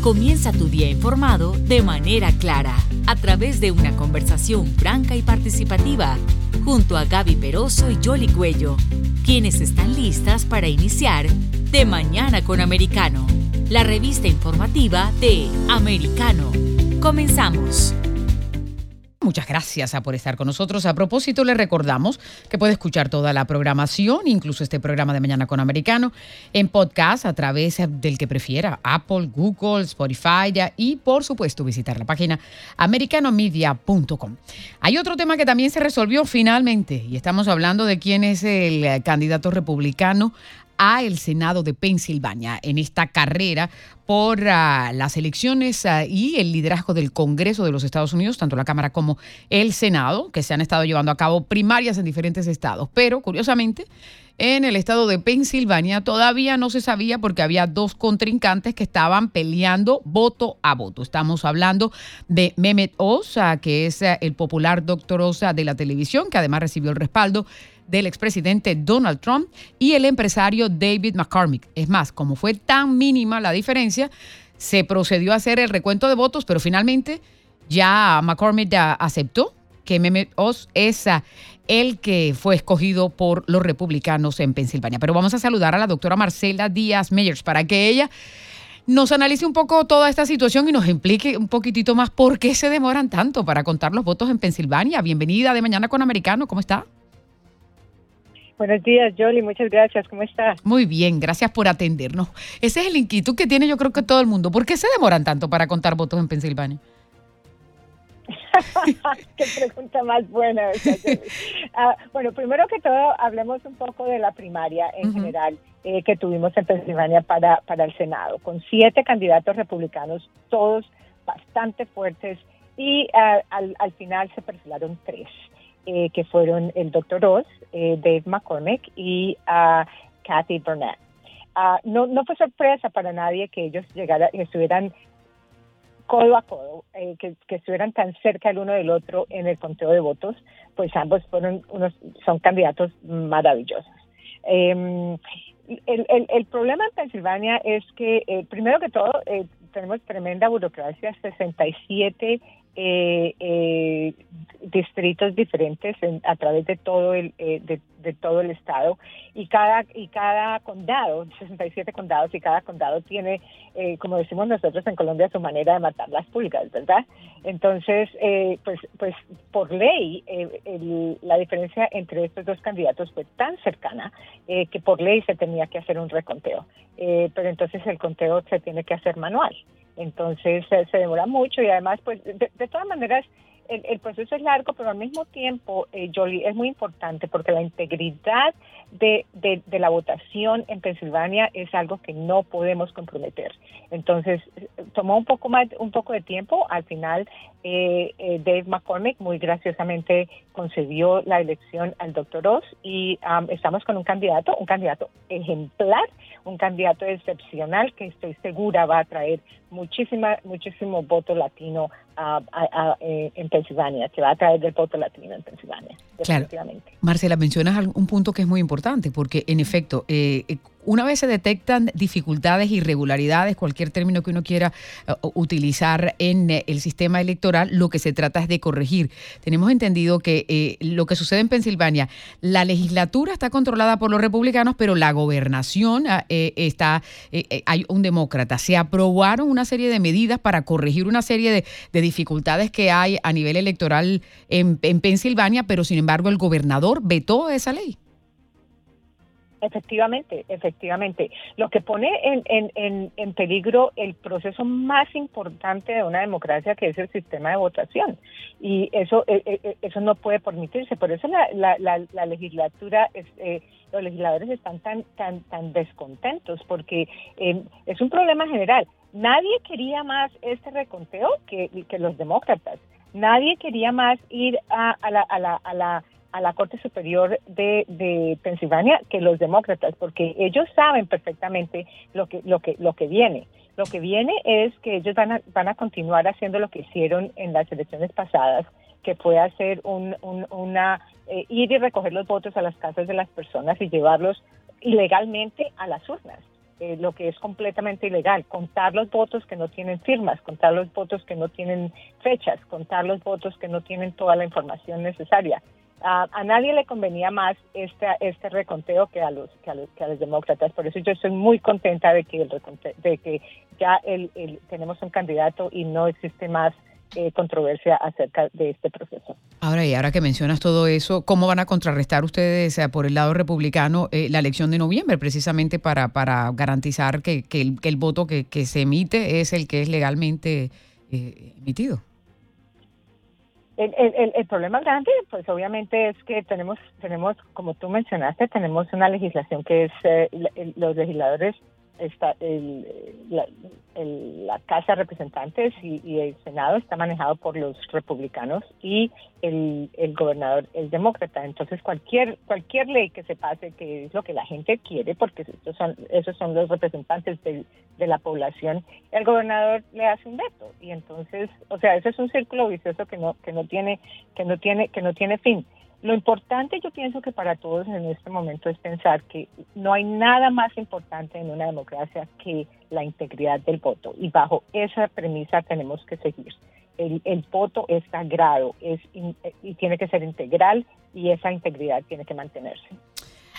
Comienza tu día informado de manera clara, a través de una conversación franca y participativa, junto a Gaby Peroso y Jolly Cuello, quienes están listas para iniciar De Mañana con Americano, la revista informativa de Americano. Comenzamos. Muchas gracias por estar con nosotros. A propósito, le recordamos que puede escuchar toda la programación, incluso este programa de Mañana con Americano, en podcast a través del que prefiera, Apple, Google, Spotify y, por supuesto, visitar la página americanomedia.com. Hay otro tema que también se resolvió finalmente y estamos hablando de quién es el candidato republicano a el Senado de Pensilvania en esta carrera por uh, las elecciones uh, y el liderazgo del Congreso de los Estados Unidos, tanto la Cámara como el Senado, que se han estado llevando a cabo primarias en diferentes estados. Pero, curiosamente, en el estado de Pensilvania todavía no se sabía porque había dos contrincantes que estaban peleando voto a voto. Estamos hablando de Mehmet Oz, que es el popular doctor Osa de la televisión, que además recibió el respaldo del expresidente Donald Trump y el empresario David McCormick. Es más, como fue tan mínima la diferencia, se procedió a hacer el recuento de votos, pero finalmente ya McCormick aceptó que Mehmet es ah, el que fue escogido por los republicanos en Pensilvania. Pero vamos a saludar a la doctora Marcela Díaz Meyers para que ella nos analice un poco toda esta situación y nos implique un poquitito más por qué se demoran tanto para contar los votos en Pensilvania. Bienvenida de Mañana con Americano, ¿cómo está? Buenos días, Jolie. Muchas gracias. ¿Cómo estás? Muy bien, gracias por atendernos. Ese es el inquietud que tiene yo creo que todo el mundo. ¿Por qué se demoran tanto para contar votos en Pensilvania? Qué pregunta más buena. Ah, bueno, primero que todo, hablemos un poco de la primaria en general eh, que tuvimos en Pensilvania para, para el Senado, con siete candidatos republicanos, todos bastante fuertes, y ah, al, al final se perfilaron tres. Eh, que fueron el doctor Oz, eh, Dave McCormick y uh, Kathy Burnett. Ah, no, no fue sorpresa para nadie que ellos llegaran, estuvieran codo a codo, eh, que, estuvieran tan cerca el uno del otro en el conteo de votos, pues ambos fueron unos, son candidatos maravillosos. Em, el, el, el, problema en Pensilvania es que, primero que todo, tenemos tremenda burocracia, 67 eh, eh, distritos diferentes a través de todo el eh, de, todo el estado. Y cada y cada condado 67 condados y cada condado tiene eh, como decimos nosotros en Colombia su manera de matar las pulgas verdad entonces pues pues por ley la diferencia entre estos dos candidatos fue tan cercana que por ley se tenía que hacer un reconteo. Pero entonces el conteo se tiene que hacer manual entonces se demora mucho y además, pues de, todas maneras, el, proceso es largo, pero al mismo tiempo, eh, Jolie, es muy importante porque la integridad de, de, la votación en Pensilvania es algo que no podemos comprometer. Entonces, tomó un poco más, un poco de tiempo. Al final, eh, eh, Dave McCormick muy graciosamente concedió la elección al doctor Oz y estamos con un candidato, un candidato ejemplar, un candidato excepcional que estoy segura va a traer muchísima, muchísimo voto latino eh, en Pensilvania, que va a traer del voto latino en Pensilvania. Claro. Marcela, mencionas un punto que es muy importante, porque en efecto, eh, una vez se detectan dificultades, irregularidades, cualquier término que uno quiera eh, utilizar en eh, el sistema electoral, lo que se trata es de corregir. Tenemos entendido que eh, lo que sucede en Pensilvania, la legislatura está controlada por los republicanos, pero la gobernación ah, está, hay un demócrata. Se aprobaron una serie de medidas para corregir una serie de, de dificultades que hay a nivel electoral en, en Pensilvania, pero sin embargo el gobernador vetó esa ley. Efectivamente, efectivamente. Lo que pone en, en, en, peligro el proceso más importante de una democracia, que es el sistema de votación. Y eso eh, eh, eh, eso no puede permitirse. Por eso la, la, la, legislatura, los legisladores están tan, tan, tan descontentos, porque es un problema general. Nadie quería más este reconteo que, que los demócratas. Nadie quería más ir a, a la, a la, a la a la Corte Superior de, de, Pensilvania que los demócratas, porque ellos saben perfectamente lo que, lo que, lo que viene. Lo que viene es que ellos van a, van a continuar haciendo lo que hicieron en las elecciones pasadas, que fue hacer un, una, eh, ir y recoger los votos a las casas de las personas y llevarlos ilegalmente a las urnas. eh, lo que es completamente ilegal, contar los votos que no tienen firmas, contar los votos que no tienen fechas, contar los votos que no tienen toda la información necesaria. A nadie le convenía más este, este reconteo que a los que a los, que a los demócratas. Por eso yo estoy muy contenta de que el de que ya el, tenemos un candidato y no existe más eh, controversia acerca de este proceso. Ahora, y ahora que mencionas todo eso, ¿cómo van a contrarrestar ustedes sea, por el lado republicano eh, la elección de noviembre, precisamente para, para garantizar que, que, el, que el, voto que, que, se emite es el que es legalmente eh, emitido? El, el, el, problema grande, pues obviamente es que tenemos, tenemos, como tú mencionaste, tenemos una legislación que es los legisladores está el, la, Casa de Representantes y, el Senado está manejado por los republicanos y el, el gobernador es demócrata. Entonces cualquier cualquier ley que se pase, que es lo que la gente quiere, porque estos son, esos son los representantes de, de la población, el gobernador le hace un veto. Y entonces, o sea, ese es un círculo vicioso que no que no tiene que no tiene que no tiene fin. Lo importante yo pienso que para todos en este momento es pensar que no hay nada más importante en una democracia que la integridad del voto y bajo esa premisa tenemos que seguir. El, voto es sagrado es y tiene que ser integral y esa integridad tiene que mantenerse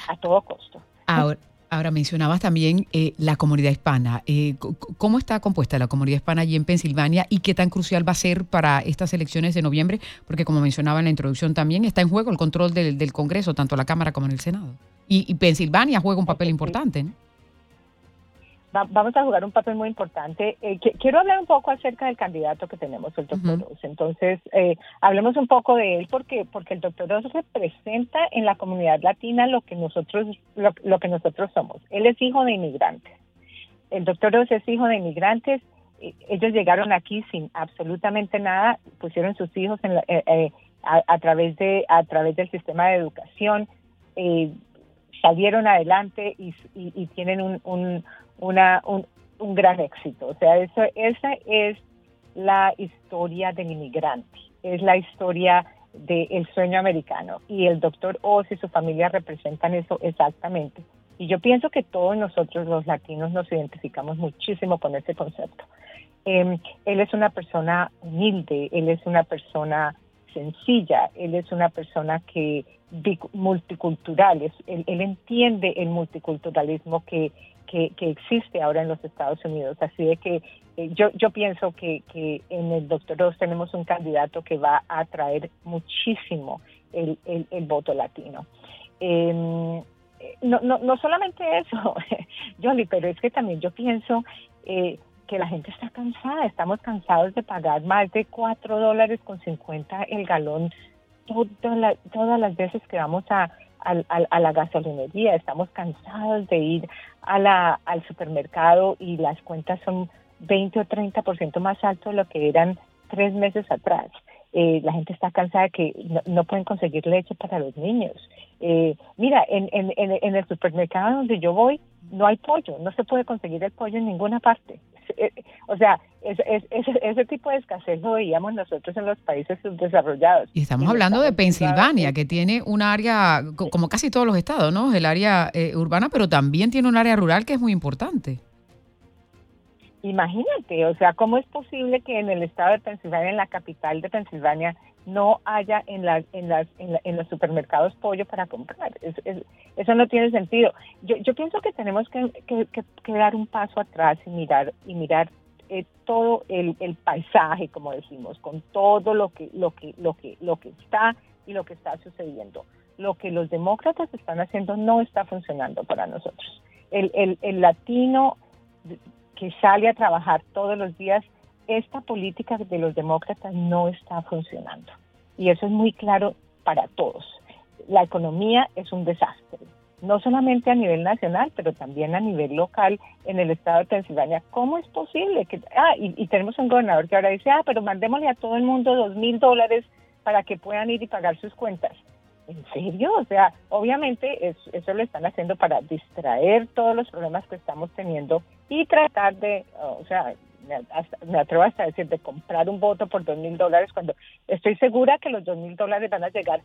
a todo costo. Ahora, Ahora mencionabas también eh, la comunidad hispana. Eh, ¿Cómo está compuesta la comunidad hispana allí en Pensilvania y qué tan crucial va a ser para estas elecciones de noviembre? Porque como mencionaba en la introducción también, está en juego el control del, del Congreso, tanto la Cámara como en el Senado. Y, y Pensilvania juega un papel importante. ¿no? Vamos a jugar un papel muy importante. Eh, quiero hablar un poco acerca del candidato que tenemos, el doctor uh Entonces, eh, hablemos un poco de él porque porque el doctor Ross representa en la comunidad latina lo que nosotros lo, que nosotros somos. Él es hijo de inmigrantes. El doctor Ross es hijo de inmigrantes. Ellos llegaron aquí sin absolutamente nada, pusieron sus hijos en eh, a, través de a través del sistema de educación. salieron adelante y, y, tienen un, una, un, un gran éxito. O sea, eso, esa es la historia del inmigrante, es la historia del sueño americano. Y el doctor Oz y su familia representan eso exactamente. Y yo pienso que todos nosotros los latinos nos identificamos muchísimo con ese concepto. Em, él es una persona humilde, él es una persona sencilla, él es una persona que multicultural, él, él entiende el multiculturalismo que que, existe ahora en los Estados Unidos. Así de que eh, yo, yo pienso que, en el doctor Ross tenemos un candidato que va a atraer muchísimo el, el, voto latino. Em, no, no, no solamente eso, Jolly, pero es que también yo pienso eh, que la gente está cansada, estamos cansados de pagar más de 4 dólares con 50 el galón todas todas las veces que vamos a a la gasolinería, estamos cansados de ir a la, al supermercado y las cuentas son 20 o 30% más alto de lo que eran tres meses atrás. Eh, la gente está cansada de que no, pueden conseguir leche para los niños. Eh, mira, en, en, en, el supermercado donde yo voy no hay pollo, no se puede conseguir el pollo en ninguna parte. Eh, o sea, ese tipo de escasez lo veíamos nosotros en los países subdesarrollados. Y estamos hablando de Pensilvania, que tiene un área, como casi todos los estados, ¿no? El área eh, urbana, pero también tiene un área rural que es muy importante. Imagínate, o sea, ¿cómo es posible que en el estado de Pensilvania, en la capital de Pensilvania, no haya en, las en, las, en, los supermercados pollo para comprar? eso no tiene sentido. Yo, yo pienso que tenemos que, que, dar un paso atrás y mirar y mirar eh, todo el, el, paisaje, como decimos, con todo lo que lo que lo que lo que está y lo que está sucediendo. Lo que los demócratas están haciendo no está funcionando para nosotros. El, el, el latino que sale a trabajar todos los días, esta política de los demócratas no está funcionando. Y eso es muy claro para todos. La economía es un desastre, no solamente a nivel nacional, pero también a nivel local en el estado de Pensilvania. ¿Cómo es posible que... Ah, y, tenemos un gobernador que ahora dice, ah, pero mandémosle a todo el mundo dos mil dólares para que puedan ir y pagar sus cuentas. ¿En serio? O sea, obviamente eso lo están haciendo para distraer todos los problemas que estamos teniendo y tratar de, o sea, me, atrevo hasta decir, de comprar un voto por dos mil dólares cuando estoy segura que los dos mil dólares van a llegar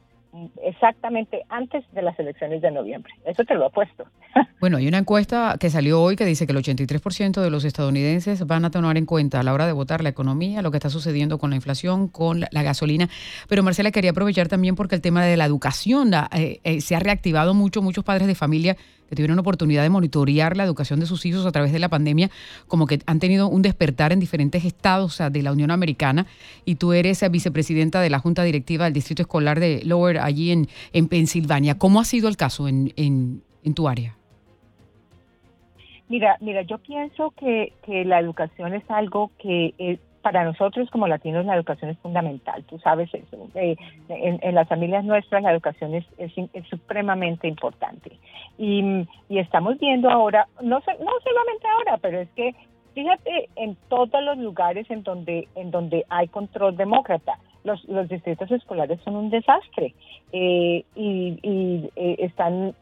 exactamente antes de las elecciones de noviembre. Eso te lo apuesto. Bueno, hay una encuesta que salió hoy que dice que el 83% de los estadounidenses van a tomar en cuenta a la hora de votar la economía, lo que está sucediendo con la inflación, con la, gasolina. Pero Marcela, quería aprovechar también porque el tema de la educación eh, eh, se ha reactivado mucho. Muchos padres de familia que tuvieron oportunidad de monitorear la educación de sus hijos a través de la pandemia, como que han tenido un despertar en diferentes estados de la Unión Americana. Y tú eres vicepresidenta de la Junta Directiva del Distrito Escolar de Lower allí en, en Pensilvania. ¿Cómo ha sido el caso en, en, en tu área? Mira, mira, yo pienso que, que la educación es algo que es, para nosotros como latinos la educación es fundamental, tú sabes eso. Eh, en, las familias nuestras la educación es, es, supremamente importante. Y, estamos viendo ahora, no, no solamente ahora, pero es que fíjate en todos los lugares en donde, en donde hay control demócrata. Los, distritos escolares son un desastre eh, y, eh, están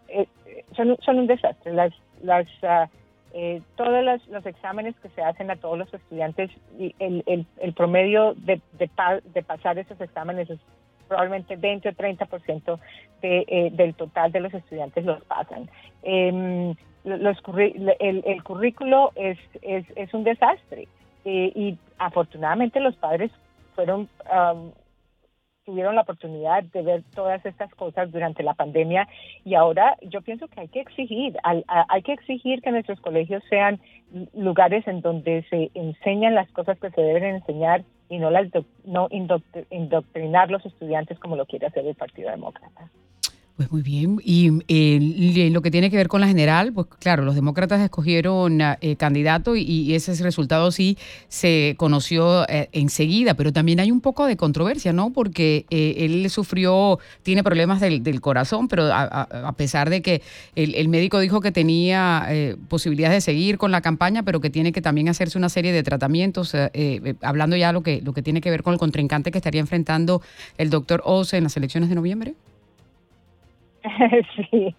son, son un desastre. Las, las ah, eh, todos los, exámenes que se hacen a todos los estudiantes, el, el, el promedio de, de, pasar esos exámenes es probablemente 20 o 30% de, eh, del total de los estudiantes los pasan. Em, los, el, currículo es, es, es un desastre eh, y afortunadamente los padres fueron tuvieron la oportunidad de ver todas estas cosas durante la pandemia y ahora yo pienso que hay que exigir, hay que exigir que nuestros colegios sean lugares en donde se enseñan las cosas que se deben enseñar y no las no indoctrinar los estudiantes como lo quiere hacer el Partido Demócrata. Pues muy bien. Y eh, lo que tiene que ver con la general, pues claro, los demócratas escogieron eh, candidato y, ese resultado sí se conoció eh, enseguida, pero también hay un poco de controversia, ¿no? Porque eh, él sufrió, tiene problemas del, corazón, pero a, pesar de que el, médico dijo que tenía posibilidades de seguir con la campaña, pero que tiene que también hacerse una serie de tratamientos, hablando ya lo que, lo que tiene que ver con el contrincante que estaría enfrentando el doctor Oz en las elecciones de noviembre. sí,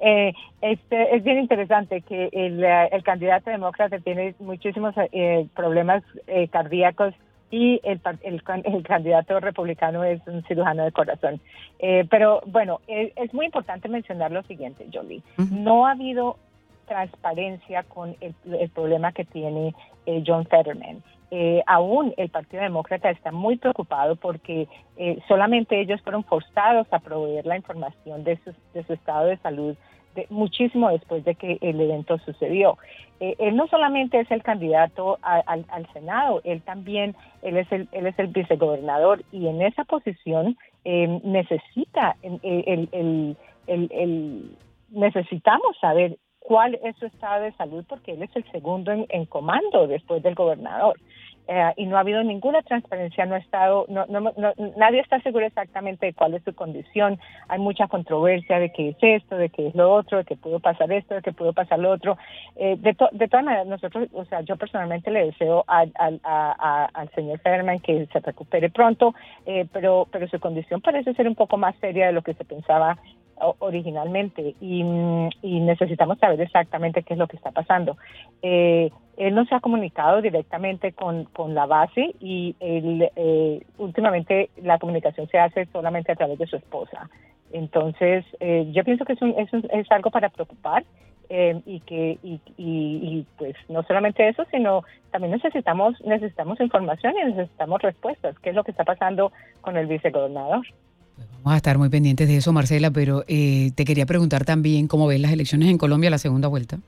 eh, este, es bien interesante que el, eh, el candidato demócrata tiene muchísimos eh, problemas eh, cardíacos y el, el, el, candidato republicano es un cirujano de corazón. pero bueno, es, es, muy importante mencionar lo siguiente, Jolie. No ha habido transparencia con el, el problema que tiene John Fetterman eh, aún el Partido Demócrata está muy preocupado porque eh, solamente ellos fueron forzados a proveer la información de su, de su estado de salud muchísimo después de que el evento sucedió. Eh, él no solamente es el candidato al, Senado, él también, él es el, es el vicegobernador y en esa posición eh, necesita el, el, el, necesitamos saber cuál es su estado de salud porque él es el segundo en, comando después del gobernador. Eh, y no ha habido ninguna transparencia, no ha estado, no, no, nadie está seguro exactamente de cuál es su condición. Hay mucha controversia de qué es esto, de qué es lo otro, de que pudo pasar esto, de que pudo pasar lo otro. Eh, de, todas maneras, nosotros, o sea, yo personalmente le deseo al, al señor Federman que se recupere pronto, eh, pero, pero su condición parece ser un poco más seria de lo que se pensaba originalmente y, necesitamos saber exactamente qué es lo que está pasando. Eh, él no se ha comunicado directamente con, con la base y él, eh, últimamente la comunicación se hace solamente a través de su esposa. Entonces, eh, yo pienso que es, es, es algo para preocupar y que y, y, pues no solamente eso, sino también necesitamos necesitamos información y necesitamos respuestas. ¿Qué es lo que está pasando con el vicegobernador? Vamos a estar muy pendientes de eso, Marcela, pero eh, te quería preguntar también cómo ves las elecciones en Colombia, la segunda vuelta.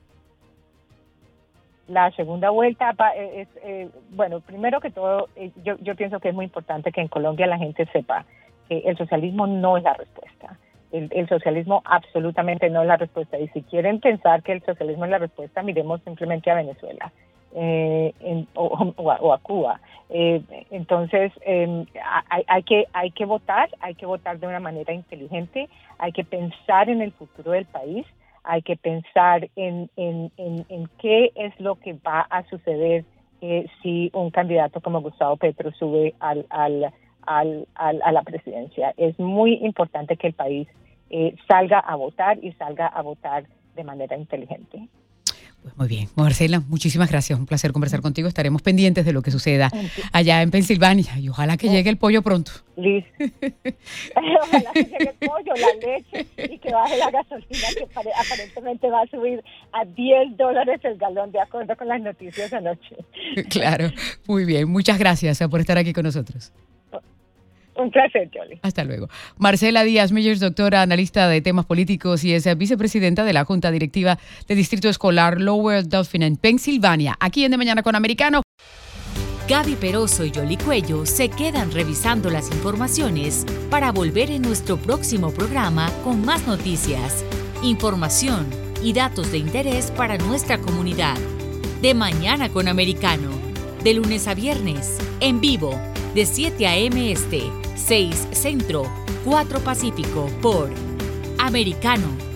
La segunda vuelta eh, es, eh, bueno, primero que todo, yo, yo pienso que es muy importante que en Colombia la gente sepa que el socialismo no es la respuesta. El, el, socialismo absolutamente no es la respuesta. Y si quieren pensar que el socialismo es la respuesta, miremos simplemente a Venezuela eh, en, o, a, Cuba. Eh, entonces, em, hay, que, hay que votar, hay que votar de una manera inteligente, hay que pensar en el futuro del país, hay que pensar en, en, en, qué es lo que va a suceder eh, si un candidato como Gustavo Petro sube al, al, al, a la presidencia. Es muy importante que el país eh, salga a votar y salga a votar de manera inteligente. Pues muy bien. Marcela, muchísimas gracias. Un placer conversar contigo. Estaremos pendientes de lo que suceda allá en Pensilvania y ojalá que llegue el pollo pronto. Liz. ojalá que llegue el pollo, la leche y que baje la gasolina que aparentemente va a subir a 10 dólares el galón de acuerdo con las noticias anoche. Claro, muy bien. Muchas gracias por estar aquí con nosotros. Un placer, Jolie. Hasta luego. Marcela Díaz Millers, doctora, analista de temas políticos y es vicepresidenta de la Junta Directiva de Distrito Escolar Lower Dolphin en Pensilvania, aquí en De Mañana con Americano. Gaby Peroso y Yoli Cuello se quedan revisando las informaciones para volver en nuestro próximo programa con más noticias, información y datos de interés para nuestra comunidad. De Mañana con Americano, de lunes a viernes, en vivo, de 7 a.m. Este 6 Centro, 4 Pacífico por Americano